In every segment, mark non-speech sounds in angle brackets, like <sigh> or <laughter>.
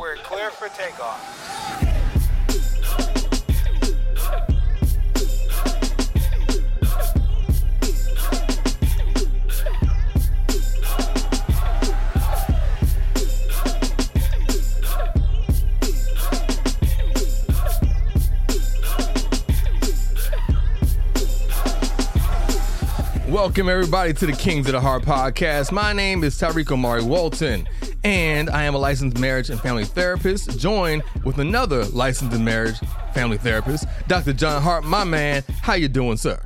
We're clear for takeoff. Welcome everybody to the Kings of the Heart podcast. My name is Tyreek Omari Walton, and I am a licensed marriage and family therapist, joined with another licensed marriage family therapist, Dr. John Hart. My man, how you doing, sir?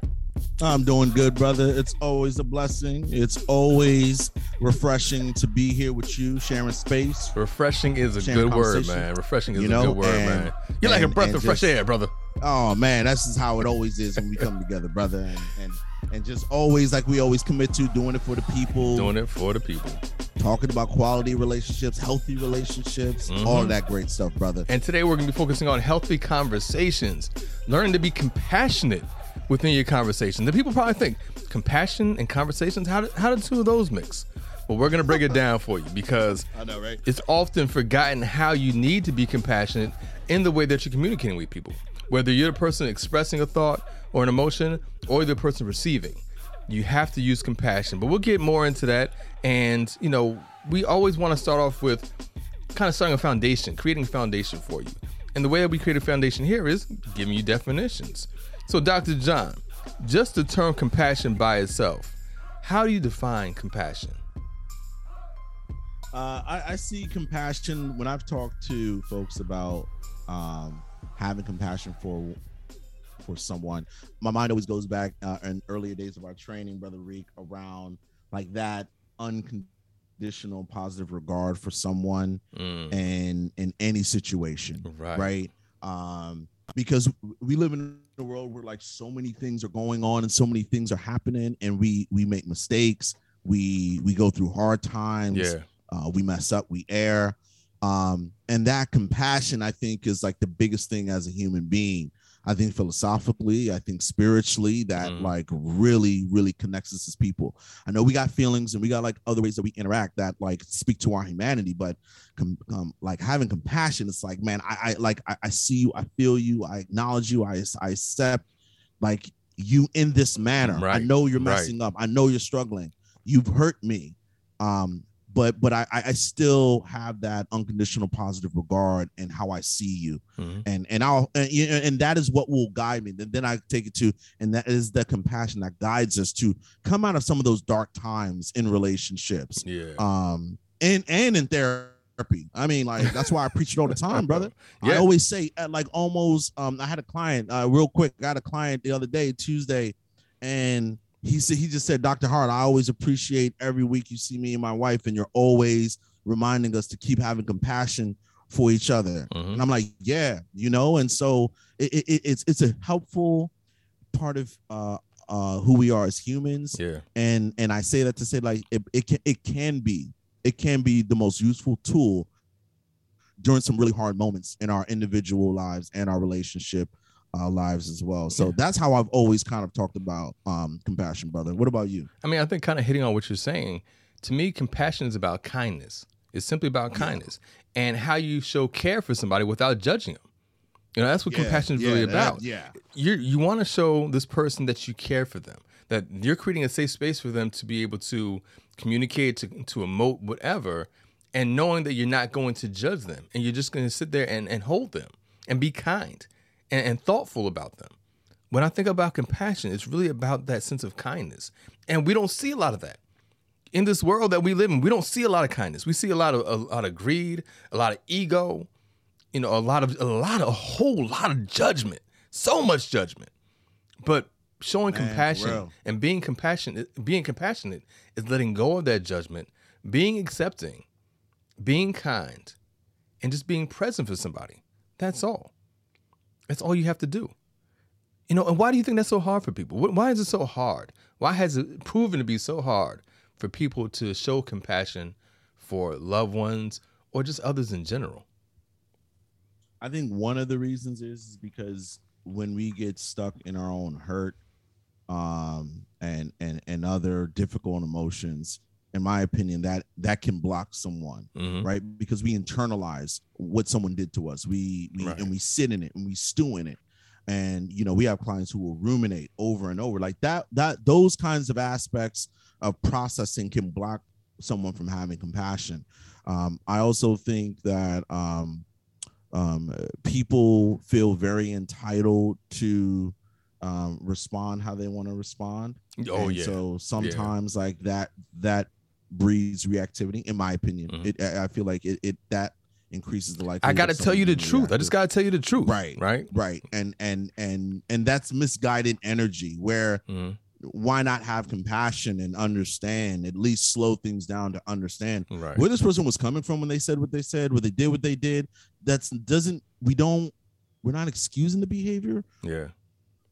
I'm doing good, brother. It's always a blessing. It's always refreshing to be here with you, sharing space. Refreshing is a Sharing good word, man. Refreshing is You a good word, and- man. You're like a breath and of fresh just- air, brother. Oh man, that's just how it always is when we come together, brother. And and and just always like we always commit to doing it for the people, Doing it for the people. talking about quality relationships, healthy relationships, Mhm. all of that great stuff, brother. And today we're going to be focusing on healthy conversations, learning to be compassionate within your conversation. The people probably think compassion and conversations, how do, how do two of those mix? But we're to break it down for you because I know, right? it's often forgotten how you need to be compassionate in the way that you're communicating with people. Whether you're the person expressing a thought or an emotion or the person receiving, you have to use compassion. But we'll get more into that. And, you know, we always want to start off with kind of starting a foundation, creating a foundation for you. And the way that we create a foundation here is giving you definitions. So, Dr. John, just the term compassion by itself, how do you define compassion? Uh, I, I see compassion when I've talked to folks about um, having compassion for for someone. My mind always goes back uh, in earlier days of our training, brother Reek, around like that unconditional positive regard for someone Mm, and in any situation, right. right? Um, because we live in a world where like so many things are going on and so many things are happening, and we we make mistakes. We we go through hard times Yeah. uh, we mess up we err um, and that compassion i think is like the biggest thing as a human being i think philosophically i think spiritually that Mhm. like really really connects us as people. I know we got feelings and we got like other ways that we interact that like speak to our humanity but com- um, like having compassion it's like man i, I like I, I see you i feel you i acknowledge you i, I accept like you in this manner. I know you're right. messing up. I know you're struggling. You've hurt me. Um but but I I still have that unconditional positive regard and how I see you Mhm. and and I'll and, and that is what will guide me then then I take it to and that is the compassion that guides us to come out of some of those dark times in relationships Yeah. um and and in therapy I mean like that's why I preach it all the time brother <laughs> Yeah. I always say like almost um I had a client uh real quick I got a client the other day Tuesday and he said he just said Dr. Hart I always appreciate every week you see me and my wife and you're always reminding us to keep having compassion for each other Mhm. and I'm like yeah you know and so it, it, it- it's it's a helpful part of uh uh who we are as humans Yeah. and and I say that to say like it, it can it can be it can be the most useful tool during some really hard moments in our individual lives and our relationship uh, lives as well. So Yeah. that's how I've always kind of talked about um, compassion, brother. What about you? I mean, I think kind of hitting on what you're saying, to me, compassion is about kindness. It's simply about kindness and how you show care for somebody without judging them. You know, that's what compassion is really about. yeah, you you want to show this person that you care for them, that you're creating a safe space for them to be able to communicate, to, to emote, whatever, and knowing that you're not going to judge them and you're just going to sit there and, and hold them and be kind and, and thoughtful about them. When I think about compassion, it's really about that sense of kindness. And we don't see a lot of that. In this world that we live in, we don't see a lot of kindness. We see a lot of a lot of greed, a lot of ego, you know, a lot of a lot of a whole lot of judgment. So much judgment. But showing Man, compassion and being compassionate being compassionate is letting go of that judgment, being accepting, being kind, and just being present for somebody. That's all. That's all you have to do. You know, and why do you think that's so hard for people? Why is it so hard? Why has it proven to be so hard for people to show compassion for loved ones or just others in general? I think one of the reasons is, because when we get stuck in our own hurt um and and and other difficult emotions in my opinion, that that can block someone, Mhm. right? Because we internalize what someone did to us. We, we Right. and we sit in it and we stew in it. And you know, we have clients who will ruminate over and over like that. That those kinds of aspects of processing can block someone from having compassion. Um, I also think that um, um, people feel very entitled to um, respond how they want to respond. Oh And yeah. So sometimes like that that breeds reactivity, in my opinion. Mhm. It I feel like it, it that increases the likelihood. I got to tell you the truth. I just got to tell you the truth. Right. Right. right and and and and that's misguided energy where Mhm. why not have compassion and understand at least slow things down to understand Right. where this person was coming from when they said what they said where they did what they did that's doesn't we don't we're not excusing the behavior Yeah.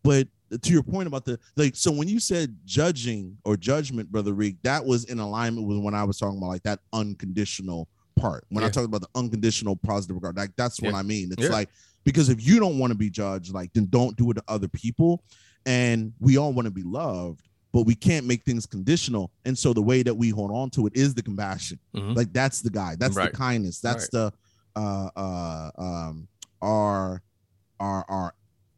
But to your point about the like so when you said judging or judgment brother reek that was in alignment with when i was talking about like that unconditional part when i Yeah. talk about the unconditional positive regard like that's what Yeah. i mean it's Yeah. like because if you don't want to be judged like then don't do it to other people and we all want to be loved but we can't make things conditional and so the way that we hold on to it is the compassion Mhm. like that's the guy that's Right. the kindness that's the uh uh um our our our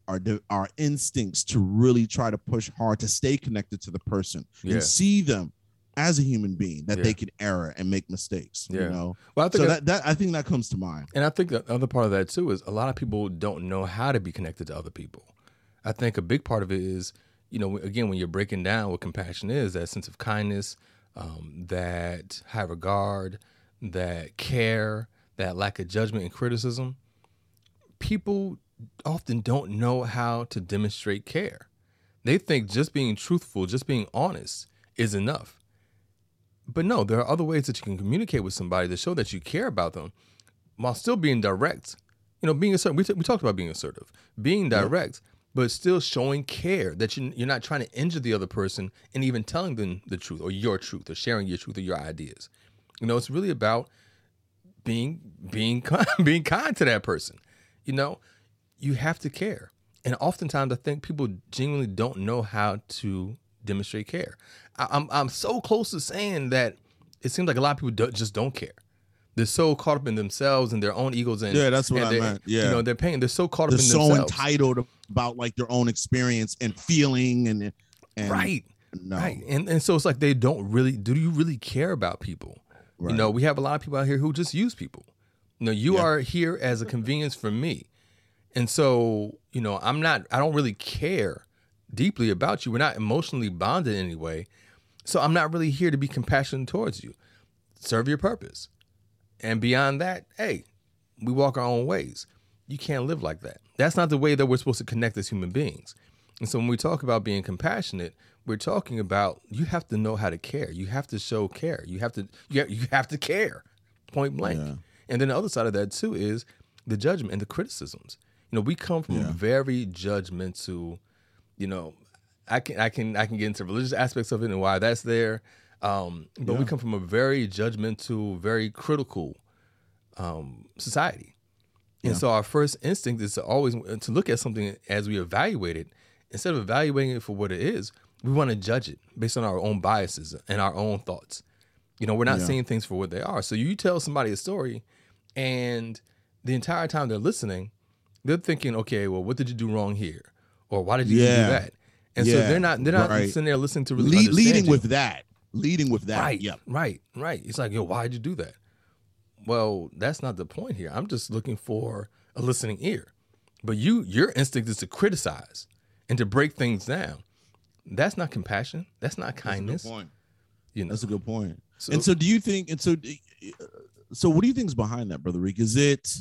our our instincts to really try to push hard to stay connected to the person Yeah. and see them as a human being that Yeah. they can error and make mistakes Yeah. you know Well, I think so that- that, that i think that comes to mind And I think the other part of that too is a lot of people don't know how to be connected to other people. I think a big part of it is, you know, again, when you're breaking down what compassion is, that sense of kindness, um, that high regard, that care, that lack of judgment and criticism. People often don't know how to demonstrate care. They think just being truthful, just being honest is enough. But no, there are other ways that you can communicate with somebody to show that you care about them while still being direct. You know, being assertive. We, t- we talked about being assertive, being direct, but still showing care that you, you're not trying to injure the other person and even telling them the truth or your truth or sharing your truth or your ideas. You know, it's really about being being <laughs> kind, being kind to that person. You know, you have to care, and oftentimes I think people genuinely don't know how to demonstrate care. I, I'm I'm so close to saying that it seems like a lot of people do, just don't care. They're so caught up in themselves and their own egos and Yeah, that's what I they're- meant. Yeah. you know they're paying. They're so caught up. they're up in so themselves. entitled about like their own experience and feeling and and right, no right, and and so it's like they don't really. Do you really care about people? Right. You know, we have a lot of people out here who just use people. You know, you Yeah. are here as a convenience for me. And so, you know, I'm not, I don't really care deeply about you. We're not emotionally bonded in any way. So I'm not really here to be compassionate towards you. Serve your purpose. And beyond that, hey, we walk our own ways. You can't live like that. That's not the way that we're supposed to connect as human beings. And so when we talk about being compassionate, we're talking about you have to know how to care. You have to show care. You have to you have, you have to care. Point blank. Yeah. And then the other side of that too is the judgment and the criticisms. You know, we come from Yeah. very judgmental, you know, I can I can I can get into religious aspects of it and why that's there. Um, but we come from a very judgmental, very critical um, society. And Yeah. so our first instinct is to always to look at something as we evaluate it, instead of evaluating it for what it is, we want to judge it based on our own biases and our own thoughts. You know, we're not Yeah. seeing things for what they are. So you tell somebody a story, and the entire time they're listening, they're thinking, okay, well, what did you do wrong here, or why did you do that? And so they're not they're not Right. sitting there listening to really understand leading you. with that leading with that Right. yep Right. Right. It's like, yo, why'd you do that? Well, that's not the point here. I'm just looking for a listening ear. But you, your instinct is to criticize and to break things down. That's not compassion. That's not kindness. That's a good point. You know. That's a good point. So- and so, do you think? And so, uh, so what do you think is behind that, brother Reek? Is it,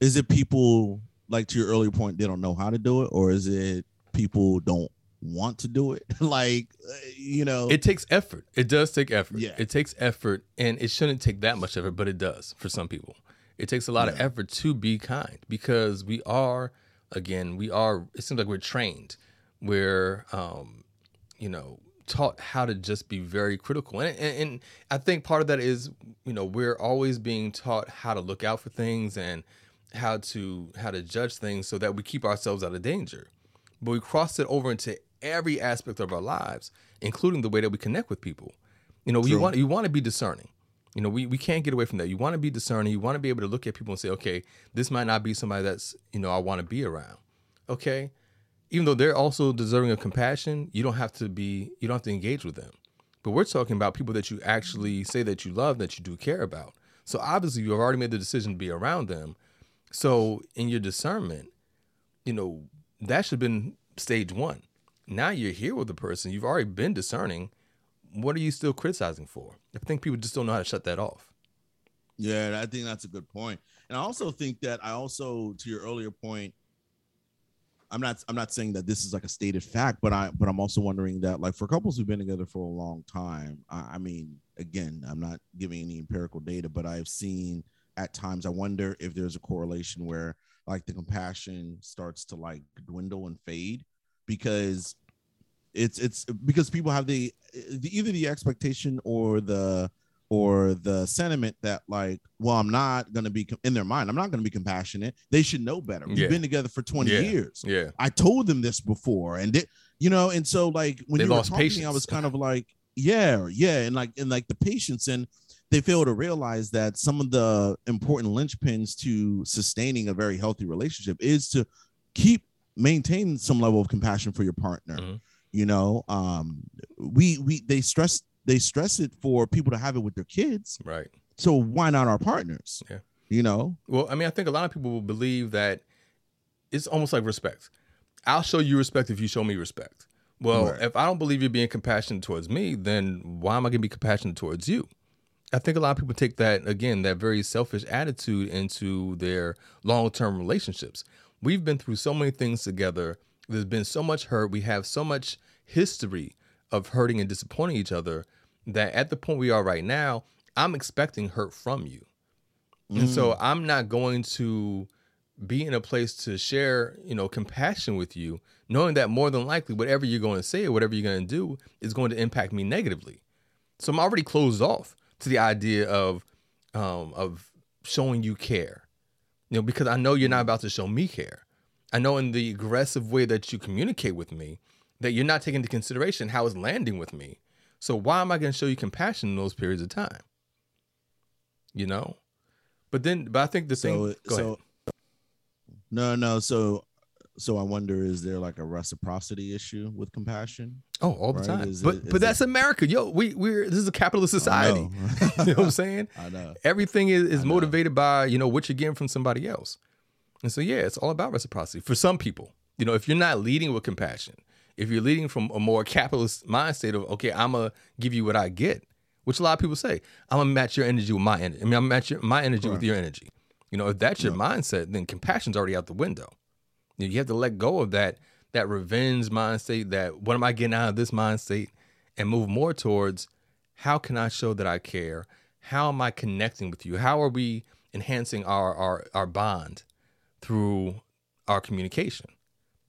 is it people like to your earlier point they don't know how to do it, or is it people don't want to do it? <laughs> like, uh, you know, It takes effort. It does take effort. Yeah. It takes effort, and it shouldn't take that much effort, but it does for some people. It takes a lot of effort to be kind because we are, again, we are. It seems like we're trained. We're, um, you know, taught how to just be very critical, and, and and I think part of that is, you know, we're always being taught how to look out for things and how to how to judge things so that we keep ourselves out of danger but we cross it over into every aspect of our lives, including the way that we connect with people. You know, you want you want to be discerning. You know, we, we can't get away from that. You want to be discerning. You want to be able to look at people and say, okay, this might not be somebody that's, you know, I want to be around. Okay. Even though they're also deserving of compassion, you don't have to be, you don't have to engage with them. But we're talking about people that you actually say that you love, that you do care about. So obviously you've already made the decision to be around them. So in your discernment, you know, that should have been stage one. Now you're here with the person. You've already been discerning. What are you still criticizing for? I think people just don't know how to shut that off. Yeah, I think that's a good point. And I also think that I also, to your earlier point, I'm not I'm not saying that this is like a stated fact, but I but I'm also wondering that like for couples who've been together for a long time, I, I mean, again, I'm not giving any empirical data, but I've seen at times I wonder if there's a correlation where like the compassion starts to like dwindle and fade because it's it's because people have the, the either the expectation or the or the sentiment that like well i'm not going to be in their mind i'm not going to be compassionate they should know better we've Yeah. been together for 20 Yeah. years Yeah. i told them this before and it, you know and so like when They you were lost talking to me, i was kind of like yeah yeah and like and like the patience and they fail to realize that some of the important linchpins to sustaining a very healthy relationship is to keep maintain some level of compassion for your partner Mhm. you know um we we they stress they stress it for people to have it with their kids Right. so why not our partners Yeah. you know Well, I mean, I think a lot of people will believe that it's almost like respect. I'll show you respect if you show me respect. Well, Right. if I don't believe you're being compassionate towards me, then why am I going to be compassionate towards you? I think a lot of people take that again, that very selfish attitude into their long-term relationships. We've been through so many things together. There's been so much hurt. We have so much history of hurting and disappointing each other that at the point we are right now, I'm expecting hurt from you. And so mm. I'm not going to be in a place to share, you know, compassion with you, knowing that more than likely whatever you're going to say or whatever you're going to do is going to impact me negatively. So I'm already closed off to the idea of um, of showing you care, you know, because I know you're not about to show me care. I know in the aggressive way that you communicate with me that you're not taking into consideration how it's landing with me. So why am I going to show you compassion in those periods of time? You know, but then, but I think the so thing. Go so ahead. no no so so i wonder is there like a reciprocity issue with compassion Oh, all the right? time. Is but it- but that's America, yo. We we're this is a capitalist society. know. <laughs> you know what I'm saying? i know Everything is, is motivated by you know what you're getting from somebody else, and so yeah, it's all about reciprocity for some people. You know, if you're not leading with compassion, if you're leading from a more capitalist mindset of okay, I'm gonna give you what I get, which a lot of people say, I'm gonna match your energy with my energy. I mean, I'm match your, my energy with your energy. You know, if that's your mindset, then compassion's already out the window. You, you have to let go of that that revenge mind state. That what am I getting out of this mind state, and move more towards how can I show that I care? How am I connecting with you? How are we enhancing our our, our bond through our communication?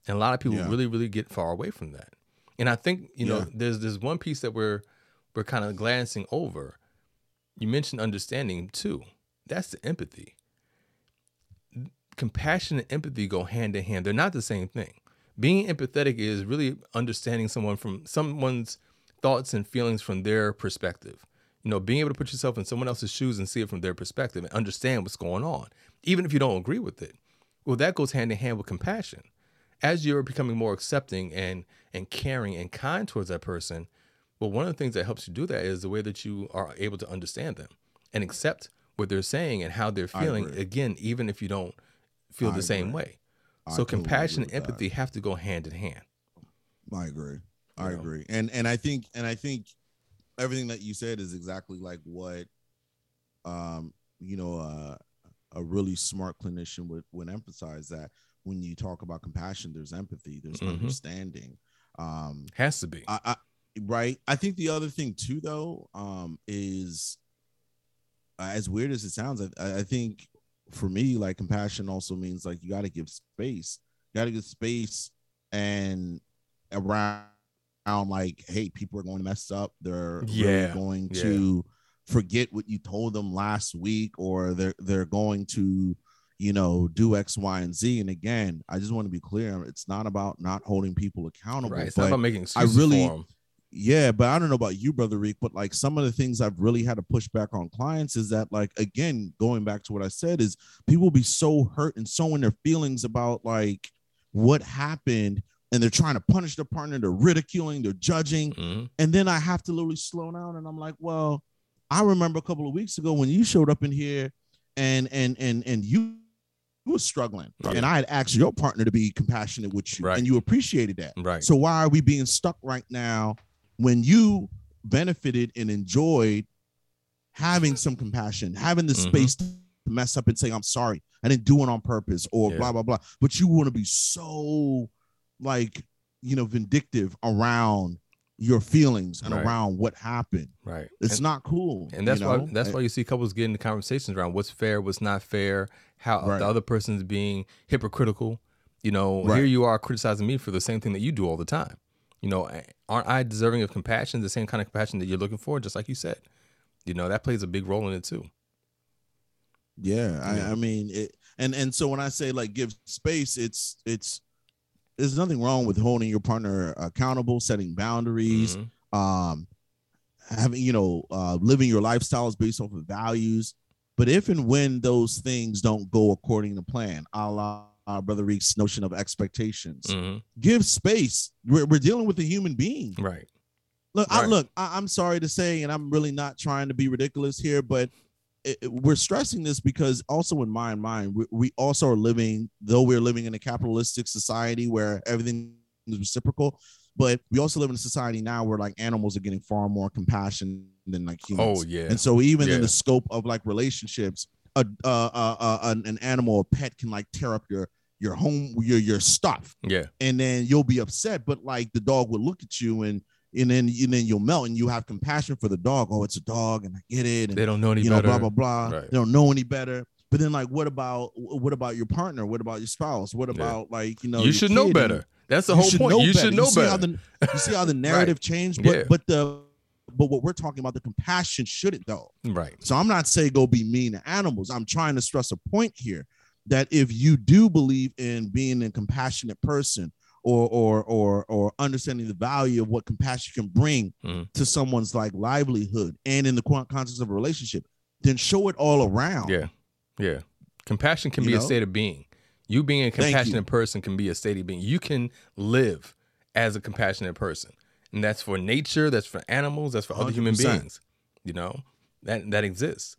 And a lot of people Yeah. really, really get far away from that. And I think, you know, Yeah. there's there's one piece that we're we're kind of glancing over. You mentioned understanding too. That's the empathy. Compassion and empathy go hand in hand. They're not the same thing. Being empathetic is really understanding someone from someone's thoughts and feelings from their perspective. You know, being able to put yourself in someone else's shoes and see it from their perspective and understand what's going on, even if you don't agree with it. Well, that goes hand in hand with compassion. As you're becoming more accepting and and caring and kind towards that person, well, one of the things that helps you do that is the way that you are able to understand them and accept what they're saying and how they're feeling. Again, even if you don't feel I the same way. I So totally compassion and with that. empathy have to go hand in hand. I agree. I You know? agree. And and I think and I think everything that you said is exactly like what um you know uh, a really smart clinician would would emphasize that when you talk about compassion there's empathy, there's Mhm. understanding. Um Has to be. I, I right. I think the other thing too though um is as weird as it sounds, I, I think for me, like compassion also means like you got to give space. You got to give space and around, around like, hey, people are going to mess up. They're really going yeah. to forget what you told them last week, or they're they're going to, you know, do X, Y, and Z. And again, I just want to be clear: it's not about not holding people accountable. right. It's but not about making excuses really- for 'em. Yeah, but I don't know about you, brother Reek, but like some of the things I've really had to push back on clients is that, like, again, going back to what I said, is people be so hurt and so in their feelings about like what happened, and they're trying to punish their partner, they're ridiculing, they're judging, hmm and then I have to literally slow down, and I'm like, well, I remember a couple of weeks ago when you showed up in here, and and and and you you was struggling, Right. and I had asked your partner to be compassionate with you, Right. and you appreciated that. Right. So why are we being stuck right now when you benefited and enjoyed having some compassion, having the Mhm. space to mess up and say, I'm sorry, I didn't do it on purpose, or Yeah. blah, blah, blah. But you want to be so like, you know, vindictive around your feelings and Right. around what happened. right. It's and, not cool. and that's you why that's And- why you see couples getting into conversations around what's fair, what's not fair, how Right. the other person's being hypocritical. You know, Right. here you are criticizing me for the same thing that you do all the time. You know, aren't I deserving of compassion, the same kind of compassion that you're looking for, just like you said? You know, that plays a big role in it too. Yeah, Yeah. I, I mean it, and and so when I say like give space, it's it's there's nothing wrong with holding your partner accountable, setting boundaries, Mhm. um, having you know uh, living your lifestyles based off of values. But if and when those things don't go according to plan, a la uh, Brother Reek's notion of expectations, Mhm. give space. We're, we're dealing with a human being. Right. Look, I, look. I, I'm sorry to say, and I'm really not trying to be ridiculous here, but it, it- we're stressing this because also in my mind, we, we also are living, though we're living in a capitalistic society where everything is reciprocal, but we also live in a society now where like animals are getting far more compassion than like humans. Oh yeah. And so even Yeah. in the scope of like relationships, a uh, uh, uh, an, an animal, a pet can like tear up your your home, your your stuff yeah. and then you'll be upset but like the dog will look at you and and then and then you'll melt and you have compassion for the dog oh it's a dog and i get it and They don't know any you know better. blah blah blah Right. they don't know any better but then like what about what about your partner what about your spouse what Yeah. about like you know you should know better. And That's the you whole point. You should know see how better. the you see how the <laughs> narrative changed but Yeah. but the but what we're talking about the compassion shouldn't though right. so I'm not saying go be mean to animals. I'm trying to stress a point here that if you do believe in being a compassionate person or or or or understanding the value of what compassion can bring Mhm. to someone's like livelihood and in the con- context of a relationship, then show it all around. Yeah. Yeah. Compassion can You be a state of being. You being a compassionate person can be a state of being. You can live as a compassionate person. And that's for nature, that's for animals, that's for other human 100%. beings. You know, that that exists.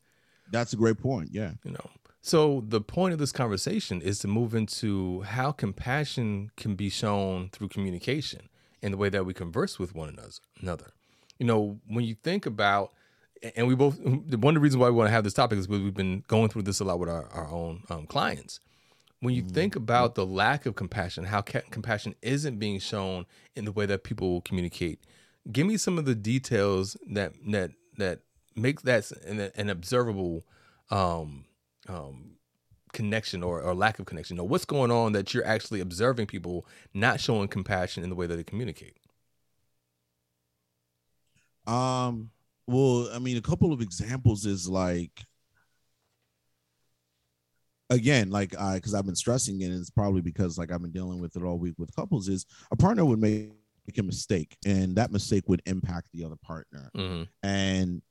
That's a great point. Yeah. you know so the point of this conversation is to move into how compassion can be shown through communication and the way that we converse with one another. You know when you think about and we both <laughs> one of the reasons why we want to have this topic is because we've been going through this a lot with our, our own um, clients. When you think about the lack of compassion how ca- compassion isn't being shown in the way that people communicate give me some of the details that that that make that an, an observable um, um, connection or, or lack of connection. Or what's going on that you're actually observing people not showing compassion in the way that they communicate. Um. Well, I mean, a couple of examples is like, again, like I, because I've been stressing it, and it's probably because like I've been dealing with it all week with couples. Is a partner would make a mistake, and that mistake would impact the other partner, hmm and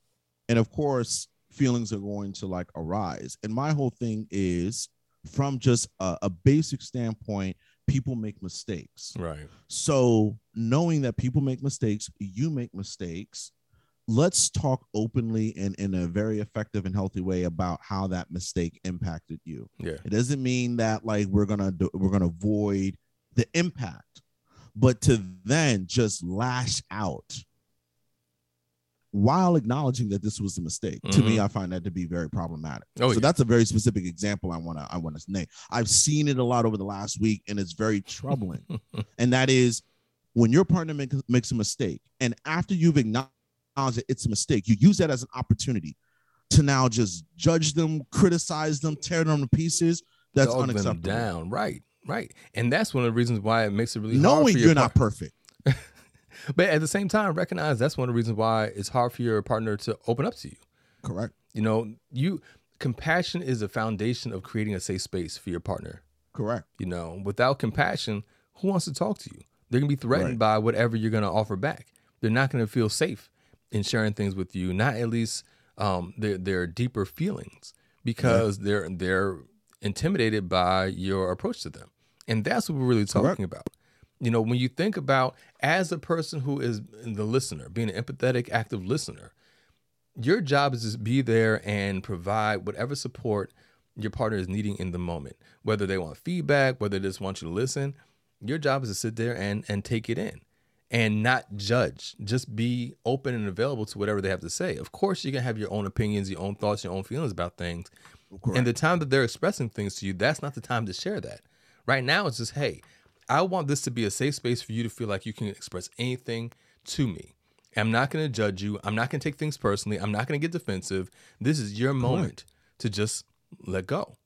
and of course, feelings are going to like arise. And my whole thing is from just a, a basic standpoint, people make mistakes. Right. So, knowing that people make mistakes, you make mistakes, let's talk openly and in a very effective and healthy way about how that mistake impacted you. Yeah. It doesn't mean that like we're going to do, we're going to avoid the impact, but to then just lash out while acknowledging that this was a mistake. To me, mm-hmm. I find that to be very problematic. Oh, so yeah. that's a very specific example I want to I want to name. I've seen it a lot over the last week and it's very troubling. <laughs> and that is when your partner make, makes a mistake and after you've acknowledged that it's a mistake, you use that as an opportunity to now just judge them, criticize them, tear them to pieces. That's Dog unacceptable. down. Right. Right. And that's one of the reasons why it makes it really hard Knowing you're your not perfect. <laughs> but at the same time, recognize that's one of the reasons why it's hard for your partner to open up to you. Correct. You know, you compassion is the foundation of creating a safe space for your partner. Correct. You know, without compassion, who wants to talk to you? They're gonna be threatened Right. by whatever you're gonna offer back. they're not going to feel safe in sharing things with you. Not at least um, their their deeper feelings because yeah. they're they're intimidated by your approach to them, and that's what we're really talking Correct. about. You know, when you think about as a person who is the listener, being an empathetic, active listener, your job is to be there and provide whatever support your partner is needing in the moment. Whether they want feedback, whether they just want you to listen, your job is to sit there and and take it in and not judge. Just be open and available to whatever they have to say. Of course, you can have your own opinions, your own thoughts, your own feelings about things. Correct. And the time that they're expressing things to you, that's not the time to share that. Right now, it's just, hey, I want this to be a safe space for you to feel like you can express anything to me. I'm not going to judge you. I'm not going to take things personally. I'm not going to get defensive. This is your moment to just let go.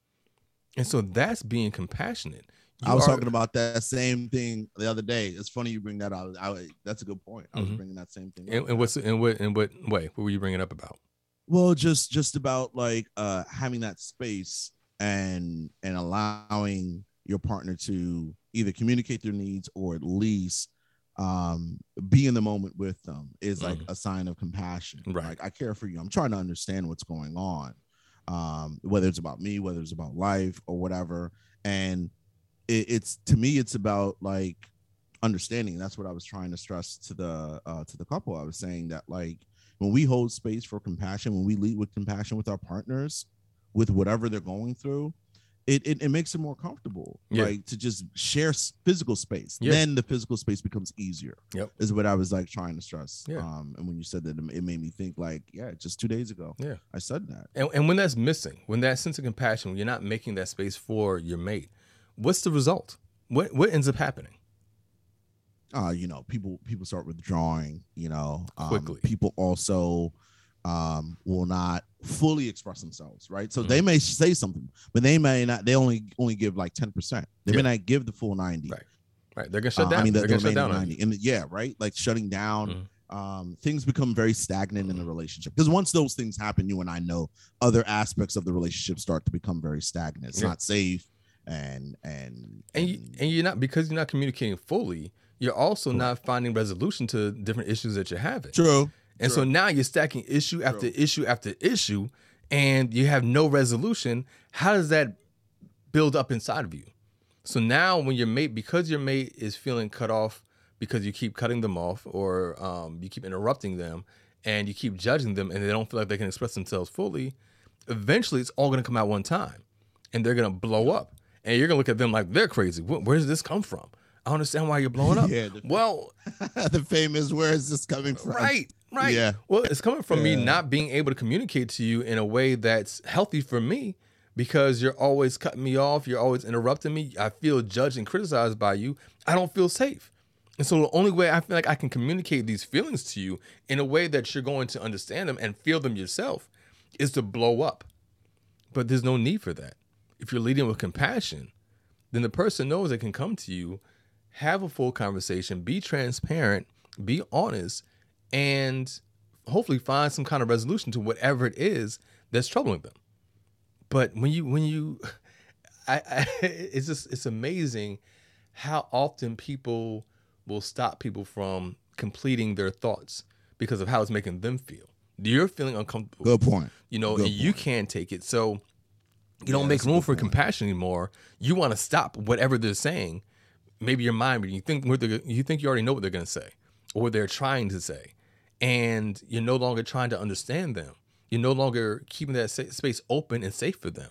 And so that's being compassionate. You I was are, talking about that same thing the other day. It's funny you bring that out. I, that's a good point. I was mm-hmm. bringing that same thing. And, and what's and what and what way? What were you bringing up about? Well, just just about like uh having that space and and allowing your partner to either communicate their needs or at least um be in the moment with them is like mm. a sign of compassion. Right. Like i care for you. I'm trying to understand what's going on um whether it's about me whether it's about life or whatever. And it, it's to me it's about like understanding. That's what i was trying to stress to the uh to the couple. I was saying that like when we hold space for compassion when we lead with compassion with our partners with whatever they're going through it, it, it makes it more comfortable yeah. like to just share physical space yeah. then the physical space becomes easier yep is what i was like trying to stress yeah. um and when you said that it made me think like yeah just two days ago yeah i said that and, and when that's missing when that sense of compassion when you're not making that space for your mate what's the result? What what ends up happening? Uh, you know, people people start withdrawing. You know, um, quickly. People also um, will not fully express themselves, right? So mm-hmm. they may say something, but they may not. They only only give like ten percent. They may not give the full ninety. Right. Right. They're gonna shut down. Uh, I mean, they're, they're gonna shut down ninety. And yeah, right. Like shutting down. Mm-hmm. Um, things become very stagnant in the relationship because once those things happen, you and I know other aspects of the relationship start to become very stagnant. It's yeah. not safe and and and you, and you're not because you're not communicating fully. You're also not finding resolution to different issues that you're having. True. And True. so now you're stacking issue after True. issue after issue, and you have no resolution. How does that build up inside of you? So now, when your mate, because your mate is feeling cut off because you keep cutting them off or um, you keep interrupting them and you keep judging them and they don't feel like they can express themselves fully, eventually it's all going to come out one time and they're going to blow up and you're gonna look at them like they're crazy. Where does this come from? I understand why you're blowing up. <laughs> yeah, the, well, <laughs> the famous where is this coming from? Right, right. Yeah. Well, it's coming from yeah. me not being able to communicate to you in a way that's healthy for me because you're always cutting me off. You're always interrupting me. I feel judged and criticized by you. I don't feel safe. And so the only way I feel like I can communicate these feelings to you in a way that you're going to understand them and feel them yourself is to blow up. But there's no need for that if you're leading with compassion, then the person knows they can come to you, have a full conversation, be transparent, be honest, and hopefully find some kind of resolution to whatever it is that's troubling them. But when you when you <laughs> I, I <laughs> it's just it's amazing how often people will stop people from completing their thoughts because of how it's making them feel. You're feeling uncomfortable. Good point. You know, point. you can't take it. So you don't make room for point. compassion anymore. You want to stop whatever they're saying. Maybe your mind, you think you think you already know what they're going to say, or they're trying to say, and you're no longer trying to understand them. You're no longer keeping that space open and safe for them,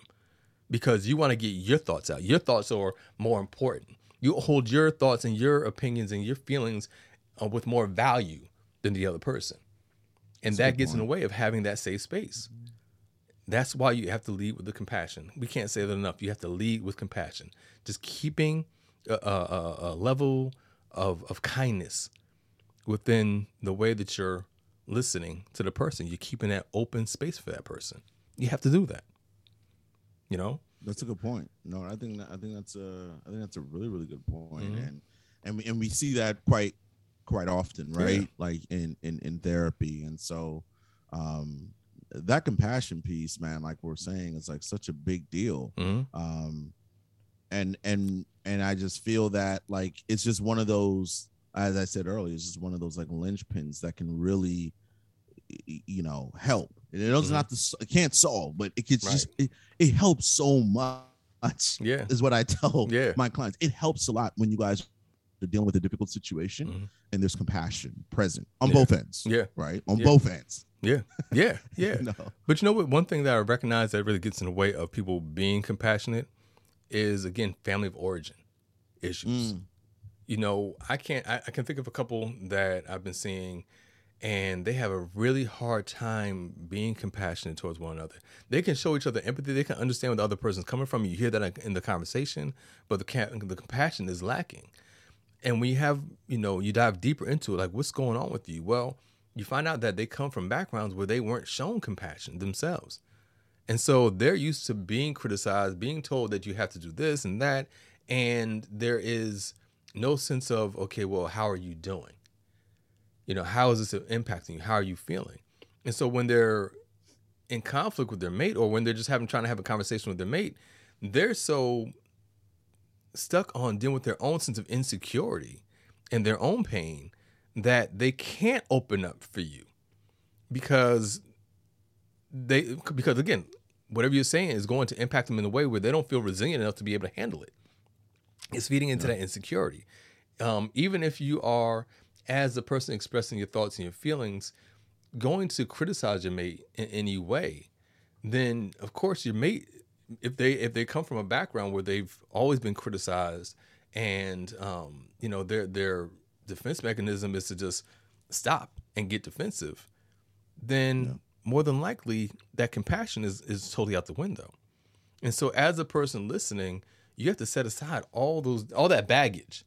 because you want to get your thoughts out. Your thoughts are more important. You hold your thoughts and your opinions and your feelings uh, with more value than the other person, and That's that gets point. in the way of having that safe space. Mm-hmm. That's why you have to lead with the compassion. We can't say that enough. You have to lead with compassion. Just keeping a, a, a level of, of kindness within the way that you're listening to the person. You're keeping that open space for that person. You have to do that. You know. That's a good point. No, I think that, I think that's a I think that's a really really good point. Mm-hmm. and and we, and we see that quite quite often, right? Yeah. Like in in in therapy, and so um that compassion piece, man, like we're saying, is like such a big deal. Mm-hmm. Um, and and and I just feel that like it's just one of those as I said earlier, it's just one of those like linchpins that can really, you know, help. And it doesn't mm-hmm. have to, it can't solve, but it gets right. just, it, it helps so much. Yeah. Is what I tell yeah. my clients. It helps a lot when you guys are dealing with a difficult situation mm-hmm. and there's compassion present on yeah. both ends. Yeah. Right. On yeah. both ends. Yeah. Yeah. <laughs> Yeah. no. But you know what? One thing that I recognize that really gets in the way of people being compassionate is, again, family of origin issues. Mm you know, I can't. I, I, can think of a couple that I've been seeing, and they have a really hard time being compassionate towards one another. They can show each other empathy. They can understand where the other person's coming from. You hear that in the conversation, but the the compassion is lacking. And you have, you know, you dive deeper into it, like what's going on with you? Well, you find out that they come from backgrounds where they weren't shown compassion themselves. And so they're used to being criticized, being told that you have to do this and that. And there is no sense of okay well how are you doing? You know how is this impacting you? How are you feeling? And so when they're in conflict with their mate or when they're just having trying to have a conversation with their mate they're so stuck on dealing with their own sense of insecurity and their own pain that they can't open up for you because they because again whatever you're saying is going to impact them in a way where they don't feel resilient enough to be able to handle it it's feeding into yeah. that insecurity. Um, even if you are, as the person expressing your thoughts and your feelings, going to criticize your mate in any way, then of course your mate, if they if they come from a background where they've always been criticized, and um, you know their their defense mechanism is to just stop and get defensive, then yeah. more than likely that compassion is is totally out the window. And so, as a person listening, you have to set aside all those all that baggage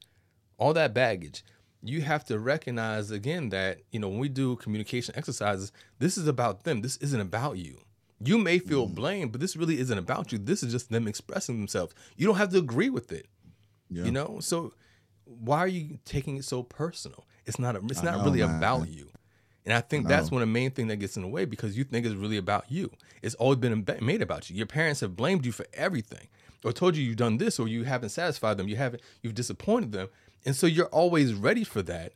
all that baggage you have to recognize again that you know when we do communication exercises this is about them this isn't about you you may feel mm. blamed but this really isn't about you this is just them expressing themselves you don't have to agree with it yeah. you know so why are you taking it so personal it's not a, it's not know, really man. about you and I think that's one of the main thing that gets in the way because you think it's really about you. It's always been made about you. Your parents have blamed you for everything or told you you've done this or you haven't satisfied them you haven't you've disappointed them and so you're always ready for that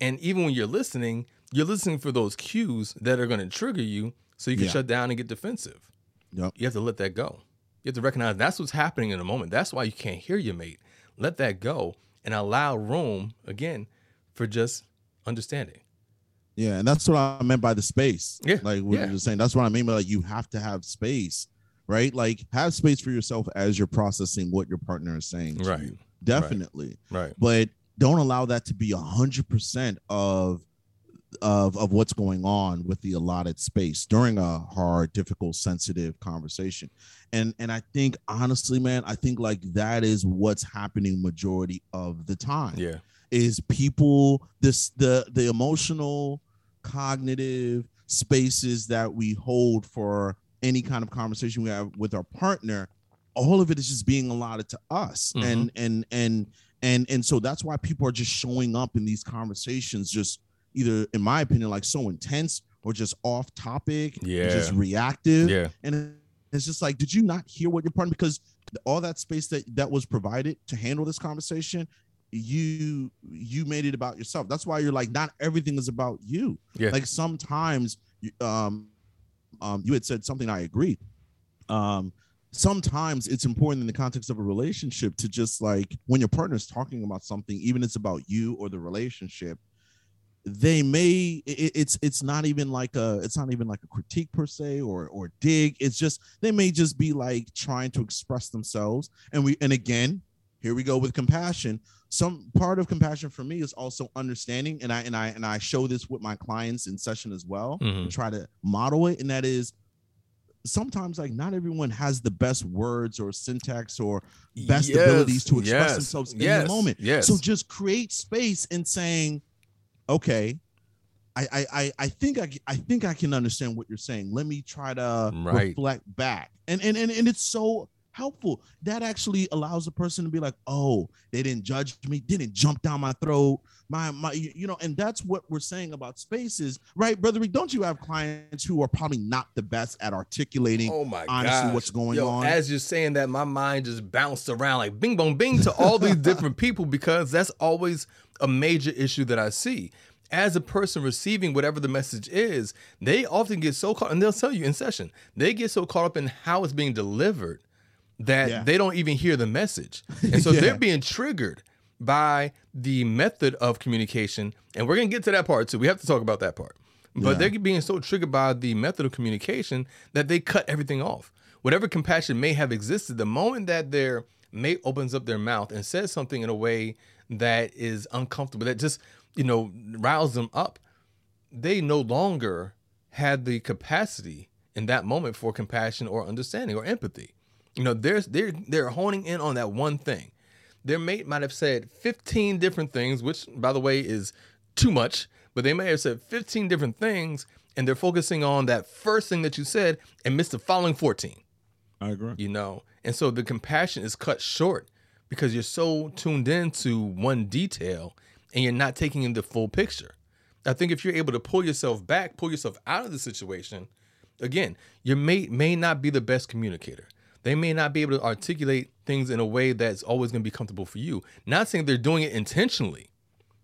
and even when you're listening you're listening for those cues that are going to trigger you so you can yeah. shut down and get defensive yep. you have to let that go you have to recognize that's what's happening in the moment that's why you can't hear your mate let that go and allow room again for just understanding yeah, and that's what I meant by the space. Yeah, like what yeah. you're saying. That's what I mean by like you have to have space right? Like have space for yourself as you're processing what your partner is saying. right. You. Definitely. Right. But don't allow that to be a hundred percent of of of what's going on with the allotted space during a hard, difficult, sensitive conversation. And and I think honestly, man, I think like that is what's happening majority of the time. Yeah. Is people this the the emotional cognitive spaces that we hold for any kind of conversation we have with our partner all of it is just being allotted to us. Mm-hmm. and and and and and so that's why people are just showing up in these conversations just either in my opinion like so intense or just off topic yeah just reactive. Yeah. And it's just like did you not hear what your partner because all that space that that was provided to handle this conversation you you made it about yourself. That's why you're like not everything is about you. Yeah. Like sometimes um um, you had said something I agree. Um, sometimes it's important in the context of a relationship to just like when your partner is talking about something, even it's about you or the relationship, they may it, it's it's not even like a it's not even like a critique per se or or dig. It's just they may just be like trying to express themselves. And we and again, here we go with compassion some part of compassion for me is also understanding and i and i and i show this with my clients in session as well mm-hmm. and try to model it and that is sometimes like not everyone has the best words or syntax or best yes, abilities to express yes, themselves in yes, the moment yes so just create space in saying okay I, I I think I I think I can understand what you're saying. Let me try to right. reflect back. And, and and and it's so helpful. That actually allows a person to be like, oh, they didn't judge me, didn't jump down my throat. My my, you know, and that's what we're saying about spaces, right, brother? Don't you have clients who are probably not the best at articulating Oh my honestly gosh. what's going Yo, on? As you're saying that, my mind just bounced around like bing bong bing to all these different <laughs> people because that's always a major issue that I see. As a person receiving whatever the message is, they often get so caught, and they'll tell you in session, they get so caught up in how it's being delivered that Yeah. they don't even hear the message. And so <laughs> Yeah. they're being triggered by the method of communication. And we're going to get to that part too. We have to talk about that part. But Yeah. they're being so triggered by the method of communication that they cut everything off. Whatever compassion may have existed, the moment that their mate opens up their mouth and says something in a way that is uncomfortable, that just, you know, riles them up, they no longer had the capacity in that moment for compassion or understanding or empathy. You know, there's they're they're honing in on that one thing. Their mate might have said 15 different things, which by the way is too much, but they may have said 15 different things and they're focusing on that first thing that you said and missed the following 14 I agree. you know and so the compassion is cut short because you're so tuned into one detail and you're not taking in the full picture i think if you're able to pull yourself back pull yourself out of the situation again your mate may not be the best communicator they may not be able to articulate things in a way that's always going to be comfortable for you not saying they're doing it intentionally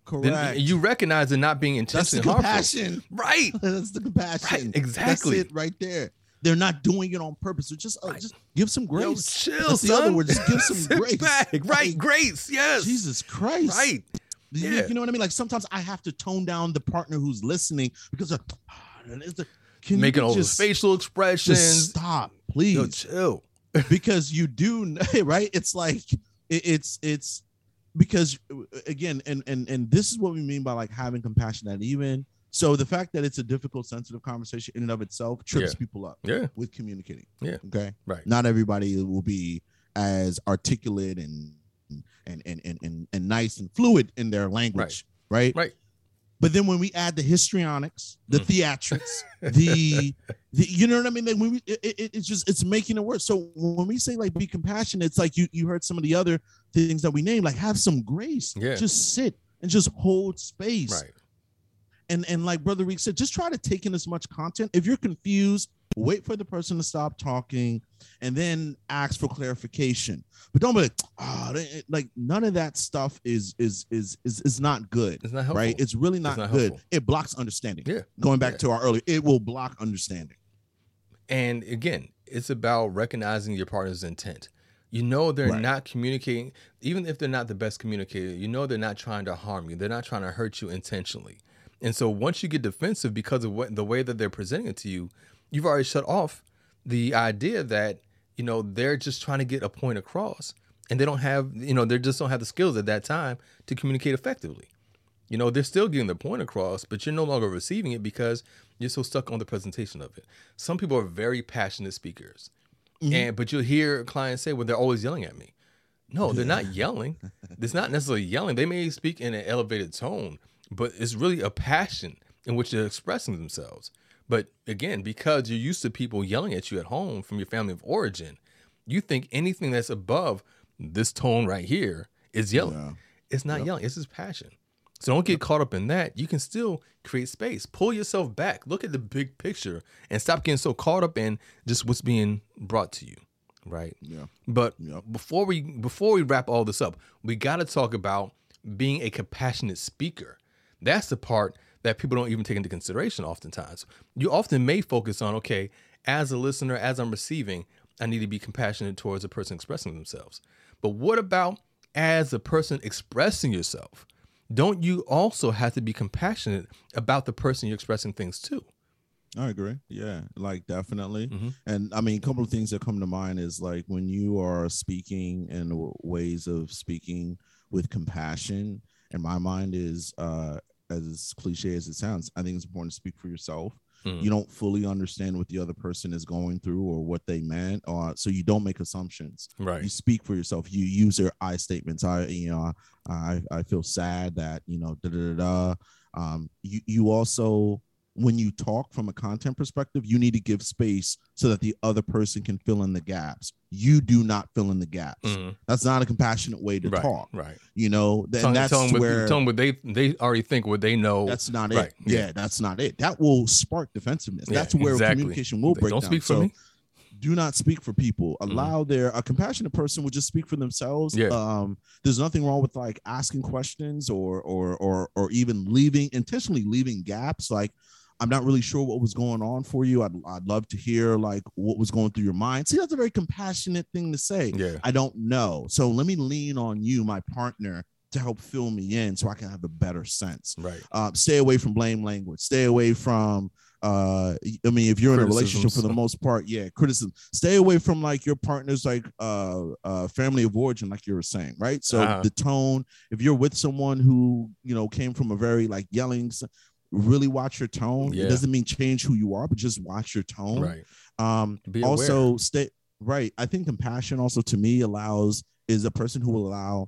Correct. you recognize it not being That's the compassion. right <laughs> That's the compassion. Right, exactly. That's it right there. They're not doing it on purpose. So just, uh, just give some Yo, grace. chill, That's the other word. Just give <laughs> some grace. back. Right, Like, grace. Yes. Jesus Christ. Right. You, Yeah. you know what I mean? Like sometimes I have to tone down the partner who's listening because of, ah, can Making all those just, facial just expressions. stop, Yo, please. chill. Because you do <laughs> right it's like it, it's it's because again and and and this is what we mean by like having compassion that even so the fact that it's a difficult sensitive conversation in and of itself trips Yeah. people up Yeah. with communicating Yeah. okay Right. not everybody will be as articulate and and and and and, and nice and fluid in their language right Right. But then when we add the histrionics, the Mm. theatrics, <laughs> the, the you know what I mean? Like when we, it, it- it's just it's making it worse. So when we say like be compassionate, it's like you you heard some of the other things that we named, like have some grace. Yeah. Just sit and just hold space. Right. And and like Brother Reek said, just try to take in as much content. If you're confused, wait for the person to stop talking and then ask for clarification. But don't be like, oh, like none of that stuff is is is is is not good It's not helpful. right? It's really not, not good. helpful. It blocks understanding. Yeah. Going back Yeah. to our earlier, it will block understanding. And again, it's about recognizing your partner's intent. You know they're Right. not communicating, even if they're not the best communicator, you know they're not trying to harm you. They're not trying to hurt you intentionally. And so once you get defensive because of what the way that they're presenting it to you, you've already shut off the idea that, you know, they're just trying to get a point across. And they don't have, you know, they just don't have the skills at that time to communicate effectively. You know, they're still getting the point across, but you're no longer receiving it because you're so stuck on the presentation of it. Some people are very passionate speakers. Mm-hmm. And but you'll hear clients say, Well, they're always yelling at me. No, they're not yelling. <laughs> It's not necessarily yelling. They may speak in an elevated tone, but it's really a passion in which they're expressing themselves. But again, because you're used to people yelling at you at home from your family of origin, you think anything that's above this tone right here is yelling. Yeah. It's not yelling, it's just passion. So don't get caught up in that. You can still create space. Pull yourself back. Look at the big picture and stop getting so caught up in just what's being brought to you. Right. Yeah. But Yep. before we before we wrap all this up, we got to talk about being a compassionate speaker. That's the part that people don't even take into consideration oftentimes. You often may focus on, okay, as a listener, as I'm receiving, I need to be compassionate towards a person expressing themselves. But what about as a person expressing yourself? Don't you also have to be compassionate about the person you're expressing things to? I agree. Yeah, like definitely. Mhm. And I mean, a couple of things that come to mind is like when you are speaking and ways of speaking with compassion. And my mind is, uh, as cliche as it sounds, I think it's important to speak for yourself. Mhm. You don't fully understand what the other person is going through or what they meant, or so you don't make assumptions. Right. You speak for yourself. You use your I statements. I, you know, I, I feel sad that, you know, da da da. da. Um, you, you also when you talk from a content perspective, you need to give space so that the other person can fill in the gaps. You do not fill in the gaps. Mhm. That's not a compassionate way to Right. talk. Right. You know, th- Tell, that's tell them what, where tell them what they they already think what they know. that's not it. Right. Yeah. Yeah. that's not it. That will spark defensiveness. Yeah, that's where exactly. communication will They break don't down. speak for So me. do not speak for people. Mhm. Allow their a compassionate person will just speak for themselves. Yeah. Um, there's nothing wrong with like asking questions or or or or even leaving intentionally leaving gaps. Like, I'm not really sure what was going on for you. I'd I'd love to hear like what was going through your mind. See, that's a very compassionate thing to say. Yeah. I don't know. So let me lean on you, my partner, to help fill me in so I can have a better sense. Right. Uh, stay away from blame language. Stay away from uh I mean if you're in a relationship for the most part, yeah, criticism. Stay away from like your partner's like uh uh family of origin, like you were saying, right? So Uh-huh. the tone, if you're with someone who you know came from a very like yelling, really watch your tone. Yeah. It doesn't mean change who you are, but just watch your tone Right. um Be also aware. stay right i think compassion also to me allows is a person who will allow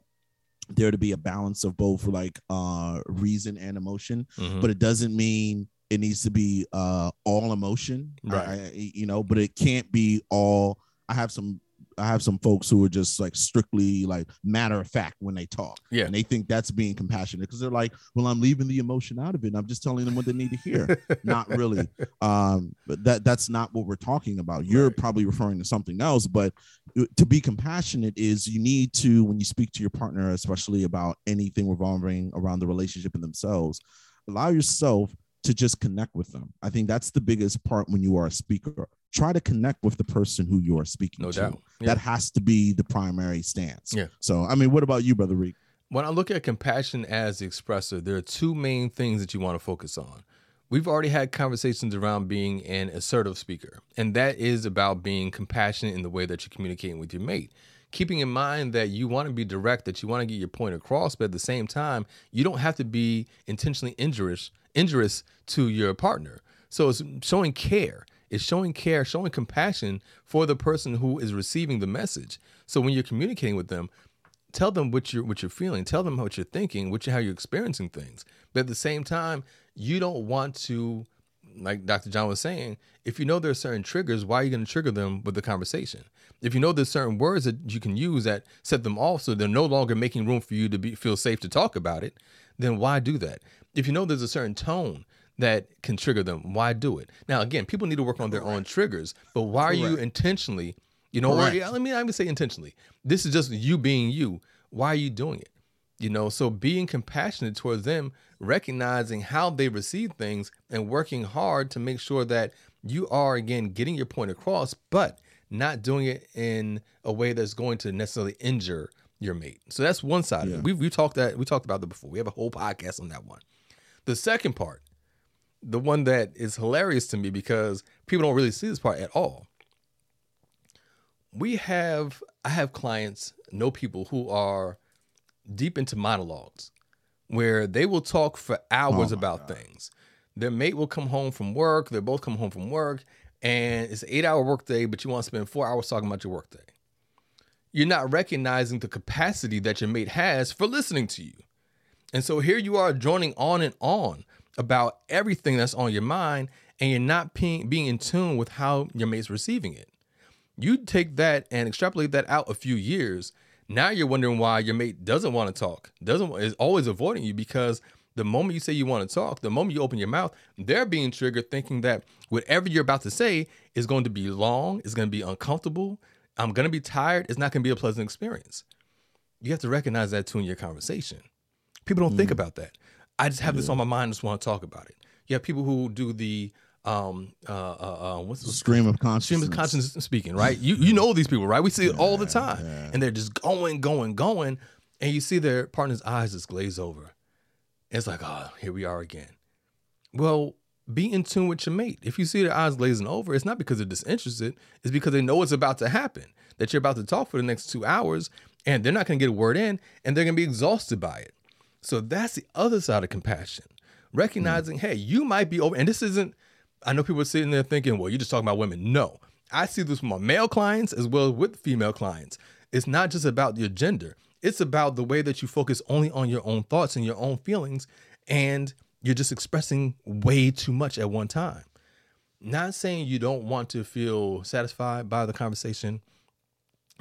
there to be a balance of both like uh reason and emotion Mhm. but it doesn't mean it needs to be uh all emotion Right. I- you know but it can't be all i have some i have some folks who are just like strictly like matter of fact when they talk. Yeah. and they think that's being compassionate because they're like well i'm leaving the emotion out of it and i'm just telling them what they need to hear. <laughs> Not really. Um but that that's not what we're talking about. You're Right. probably referring to something else but uh, to be compassionate is you need to when you speak to your partner especially about anything revolving around the relationship and themselves allow yourself to just connect with them. I think that's the biggest part when you are a speaker try to connect with the person who you are speaking No to doubt. Yeah. that has to be the primary stance Yeah. so i mean what about you brother reek When I look at compassion as the expressor, there are two main things that you want to focus on. We've already had conversations around being an assertive speaker, and that is about being compassionate in the way that you're communicating with your mate. Keeping in mind that you want to be direct, that you want to get your point across, but at the same time, you don't have to be intentionally injurious, injurious to your partner. So it's showing care. It's showing care, showing compassion for the person who is receiving the message. So when you're communicating with them, tell them what you're what you're feeling. Tell them what you're thinking what you how you're experiencing things. But at the same time you don't want to like dr john was saying if you know there are certain triggers why are you going to trigger them with the conversation? If you know there's certain words that you can use that set them off so they're no longer making room for you to be feel safe to talk about it then why do that? If you know there's a certain tone that can trigger them why do it now again people need to work on their own triggers but why are you intentionally you know, or Correct. yeah, let me not even say intentionally. This is just you being you. Why are you doing it? You know, so being compassionate towards them, recognizing how they receive things, and working hard to make sure that you are again getting your point across, but not doing it in a way that's going to necessarily injure your mate. So that's one side of it. We we talked that we talked about that before. We have a whole podcast on that one. The second part, the one that is hilarious to me because people don't really see this part at all. We have i have clients know people who are deep into monologues where they will talk for hours Oh about things. Their mate will come home from work they both come home from work and it's an eight hour workday but you want to spend four hours talking about your workday. You're not recognizing the capacity that your mate has for listening to you. And so here you are joining on and on about everything that's on your mind and you're not being, being in tune with how your mate's receiving it. You take that and extrapolate that out a few years. Now you're wondering why your mate doesn't want to talk doesn't is always avoiding you because the moment you say you want to talk the moment you open your mouth they're being triggered thinking that whatever you're about to say is going to be long it's going to be uncomfortable i'm going to be tired it's not going to be a pleasant experience. You have to recognize that too in your conversation. People don't think mm. about that i just have this on my mind just want to talk about it you have people who do the um uh uh, uh what's the stream of consciousness stream of consciousness speaking, right? You you know these people, right? We see it all the time, yeah. and they're just going, going, going, and you see their partner's eyes just glaze over. It's like, oh, here we are again. Well, be in tune with your mate. If you see their eyes glazing over, it's not because they're disinterested. It's because they know it's about to happen. That you're about to talk for the next two hours, and they're not going to get a word in, and they're going to be exhausted by it. So that's the other side of compassion. Recognizing, hey, you might be over, and this isn't. I know people are sitting there thinking, well, you're just talking about women. No, I see this with my male clients as well as with female clients. It's not just about your gender. It's about the way that you focus only on your own thoughts and your own feelings, and you're just expressing way too much at one time. Not saying you don't want to feel satisfied by the conversation.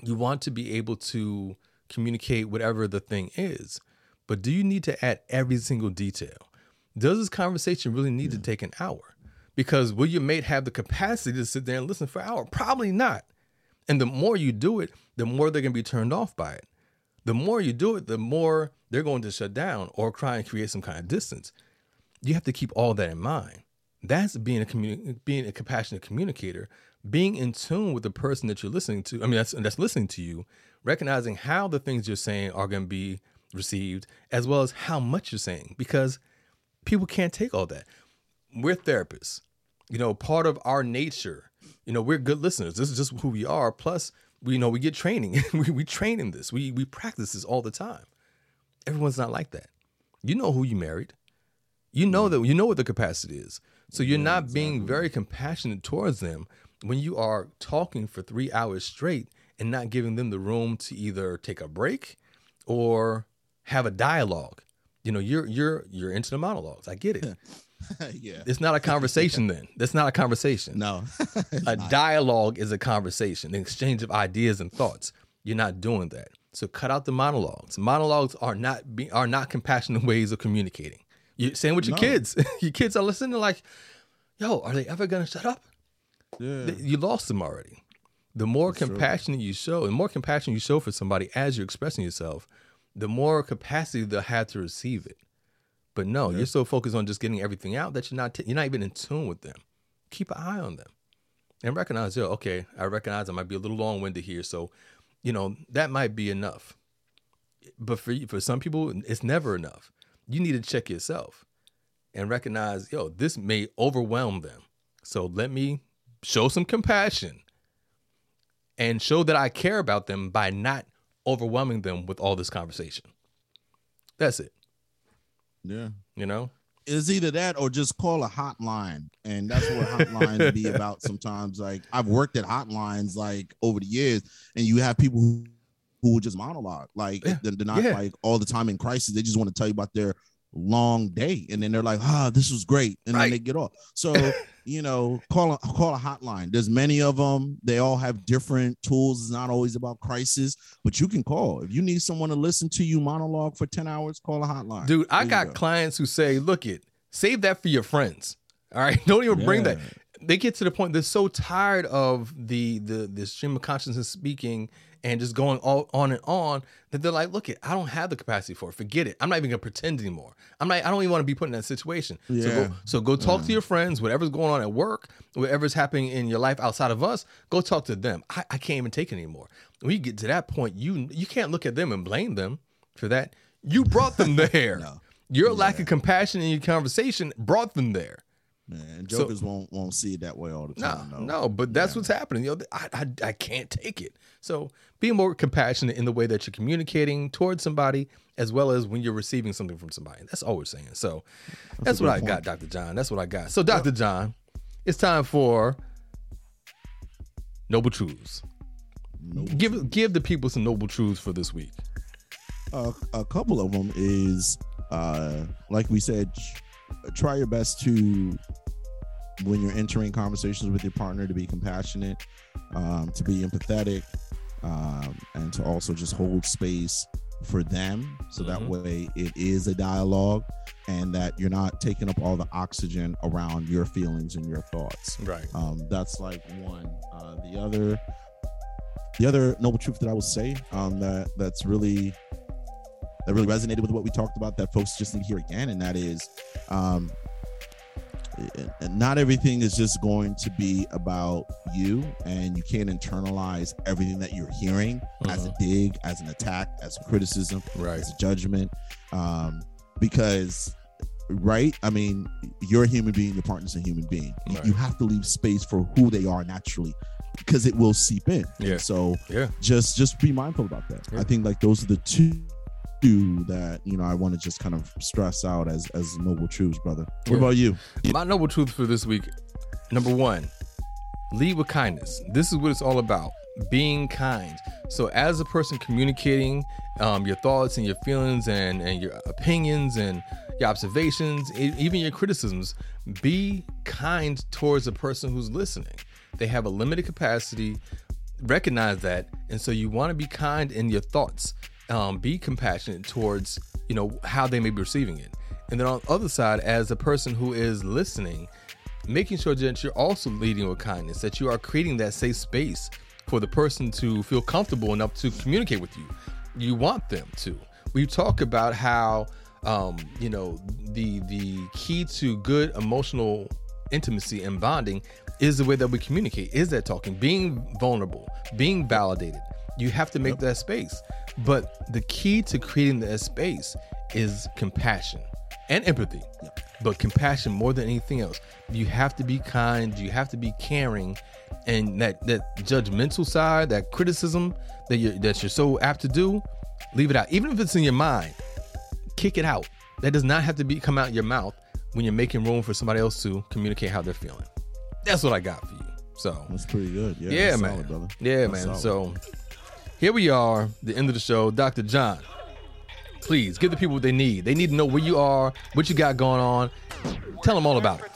You want to be able to communicate whatever the thing is, but do you need to add every single detail? Does this conversation really need to take an hour? Because will your mate have the capacity to sit there and listen for an hour? Probably not. And the more you do it, the more they're going to be turned off by it. The more you do it, the more they're going to shut down or try and create some kind of distance. You have to keep all that in mind. That's being a communi- being a compassionate communicator, being in tune with the person that you're listening to. I mean, that's that's listening to you, recognizing how the things you're saying are going to be received, as well as how much you're saying, because people can't take all that. We're therapists. You know, part of our nature, you know, we're good listeners. This is just who we are. Plus, we you know we get training. <laughs> we, we train in this. We we practice this all the time. Everyone's not like that. You know who you married. You know that you know what the capacity is. So you're Yeah, not being very compassionate towards them when you are talking for three hours straight and not giving them the room to either take a break or have a dialogue. You know, you're you're you're into the monologues. I get it. <laughs> yeah. It's not a conversation then. That's not a conversation. No. <laughs> A dialogue is a conversation, an exchange of ideas and thoughts. You're not doing that. So cut out the monologues. Monologues are not be, are not compassionate <laughs> ways of communicating. You same with your No. kids. your kids are listening like, yo, are they ever gonna shut up? yeah. You lost them already. The more true. compassion you show, the more compassion you show for somebody as you're expressing yourself, the more capacity they'll have to receive it. But no, you're so focused on just getting everything out that you're not t- you're not even in tune with them. Keep an eye on them and recognize, yo, okay, I recognize I might be a little long winded here, so you know that might be enough. But for you, for some people, it's never enough. You need to check yourself and recognize, yo, this may overwhelm them. So let me show some compassion and show that I care about them by not overwhelming them with all this conversation. That's it. yeah. You know? It's either that or just call a hotline. And that's what hotlines be <laughs> about sometimes. Like I've worked at hotlines like over the years, and you have people who, who will just monologue. Like Yeah. they're, they're not Yeah. like all the time in crisis. They just want to tell you about their long day. And then they're like, ah, this was great. And Right. then they get off. So, <laughs> you know, call a call a hotline. There's many of them. They all have different tools. It's not always about crisis, but you can call. If you need someone to listen to you monologue for 10 hours, call a hotline. Dude, I There got go. clients who say, look it, save that for your friends. All right. <laughs> Don't even bring that. They get to the point they're so tired of the the the stream of consciousness speaking and just going all on and on that they're like, look it, I don't have the capacity for it. Forget it. I'm not even gonna pretend anymore. I'm not I don't even want to be put in that situation. So Yeah. go so go talk to your friends, whatever's going on at work, whatever's happening in your life outside of us, go talk to them. I, I can't even take it anymore. When you get to that point, you you can't look at them and blame them for that. You brought them <laughs> there. No. Your lack of compassion in your conversation brought them there. Man, So- jokers won't won't see it that way all the No, time. though. no, but that's what's happening. You know, I, I, I can't take it. So be more compassionate in the way that you're communicating towards somebody, as well as when you're receiving something from somebody. That's all we're saying. So that's, a what I point. got, Dr. John. That's what I got. So, Dr. John, it's time for noble truths. Noble Give give the people some noble truths for this week. uh, a couple of them is uh like we said try your best to when you're entering conversations with your partner to be compassionate um to be empathetic um and to also just hold space for them so that Mhm. way it is a dialogue and that you're not taking up all the oxygen around your feelings and your thoughts Right. um, that's like one. Uh, the other, the other noble truth that I would say um, that that's really that really resonated with what we talked about that folks just need to hear again, and that is, um, not everything is just going to be about you, and you can't internalize everything that you're hearing as a dig, as an attack, as a criticism Right. as a judgment um because right i mean you're a human being your partner's a human being You- Right. you have to leave space for who they are naturally because it will seep in And Yeah. so Yeah. just just be mindful about that Yeah. i think like those are the two two that you know i want to just kind of stress out as as noble truths brother what Yeah. about you My noble truth for this week number one, lead with kindness. This is what it's all about being kind. So, as a person communicating um, your thoughts and your feelings and, and your opinions and your observations, even your criticisms, be kind towards the person who's listening. They have a limited capacity. Recognize that, and so you want to be kind in your thoughts. Um, be compassionate towards you know how they may be receiving it. And then on the other side, as a person who is listening, making sure that you're also leading with kindness, that you are creating that safe space for the person to feel comfortable enough to communicate with you. You want them to. We talk about how um, you know the the key to good emotional intimacy and bonding is the way that we communicate. Is that talking, being vulnerable, being validated. You have to make that space. But the key to creating that space is compassion and empathy. But compassion more than anything else. You have to be kind, you have to be caring, and that that judgmental side, that criticism that you that you're so apt to do, leave it out. Even if it's in your mind, kick it out. That does not have to be come out your mouth when you're making room for somebody else to communicate how they're feeling. That's what I got for you. So That's pretty good. Yeah, yeah, man. solid, brother. Yeah, That's man. solid. So here we are, the end of the show. Dr. John, please give the people what they need. They need to know where you are, what you got going on. Tell them all about it.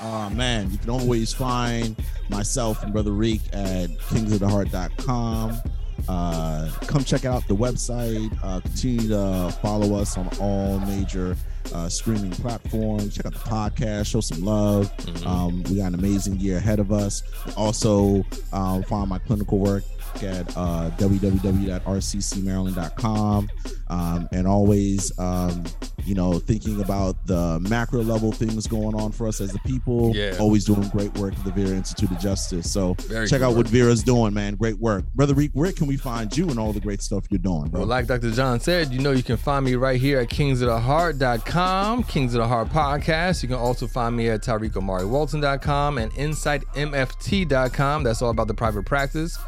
Uh, man, you can always find myself and Brother Reek at kingsoftheheart.com. Uh, come check out the website. Uh, continue to follow us on all major uh, streaming platforms. Check out the podcast. Show some love. Um, we got an amazing year ahead of us. Also, um, find my clinical work at uh, www.rccmaryland.com. Um, and always, um, you know, thinking about the macro level things going on for us as the people. Yeah. Always doing great work at the Vera Institute of Justice. So Very check out work. what Vera's doing, man. Great work. Brother Reek, where can we find you and all the great stuff you're doing, bro? Well, like Dr. John said, you know you can find me right here at kingsoftheheart.com, Kings of the Heart Podcast. You can also find me at TariqOmariWalton.com and InsightMFT.com. That's all about the private practice.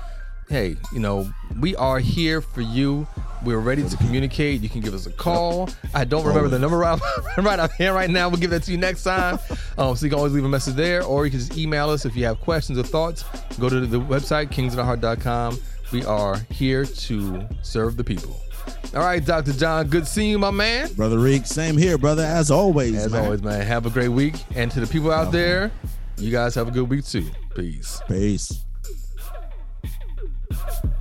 Hey, you know, we are here for you. We're ready to communicate. You can give us a call. I don't remember the number right, <laughs> right up here right now. We'll give that to you next time. Um, so you can always leave a message there, or you can just email us if you have questions or thoughts. Go to the website, kingsoftheheart.com. We are here to serve the people. All right, Dr. John, good seeing you, my man. Brother Reek, same here, brother. As always, As man. always, man, have a great week. And to the people out there, you guys have a good week too. Peace. Peace. Yeah. <laughs>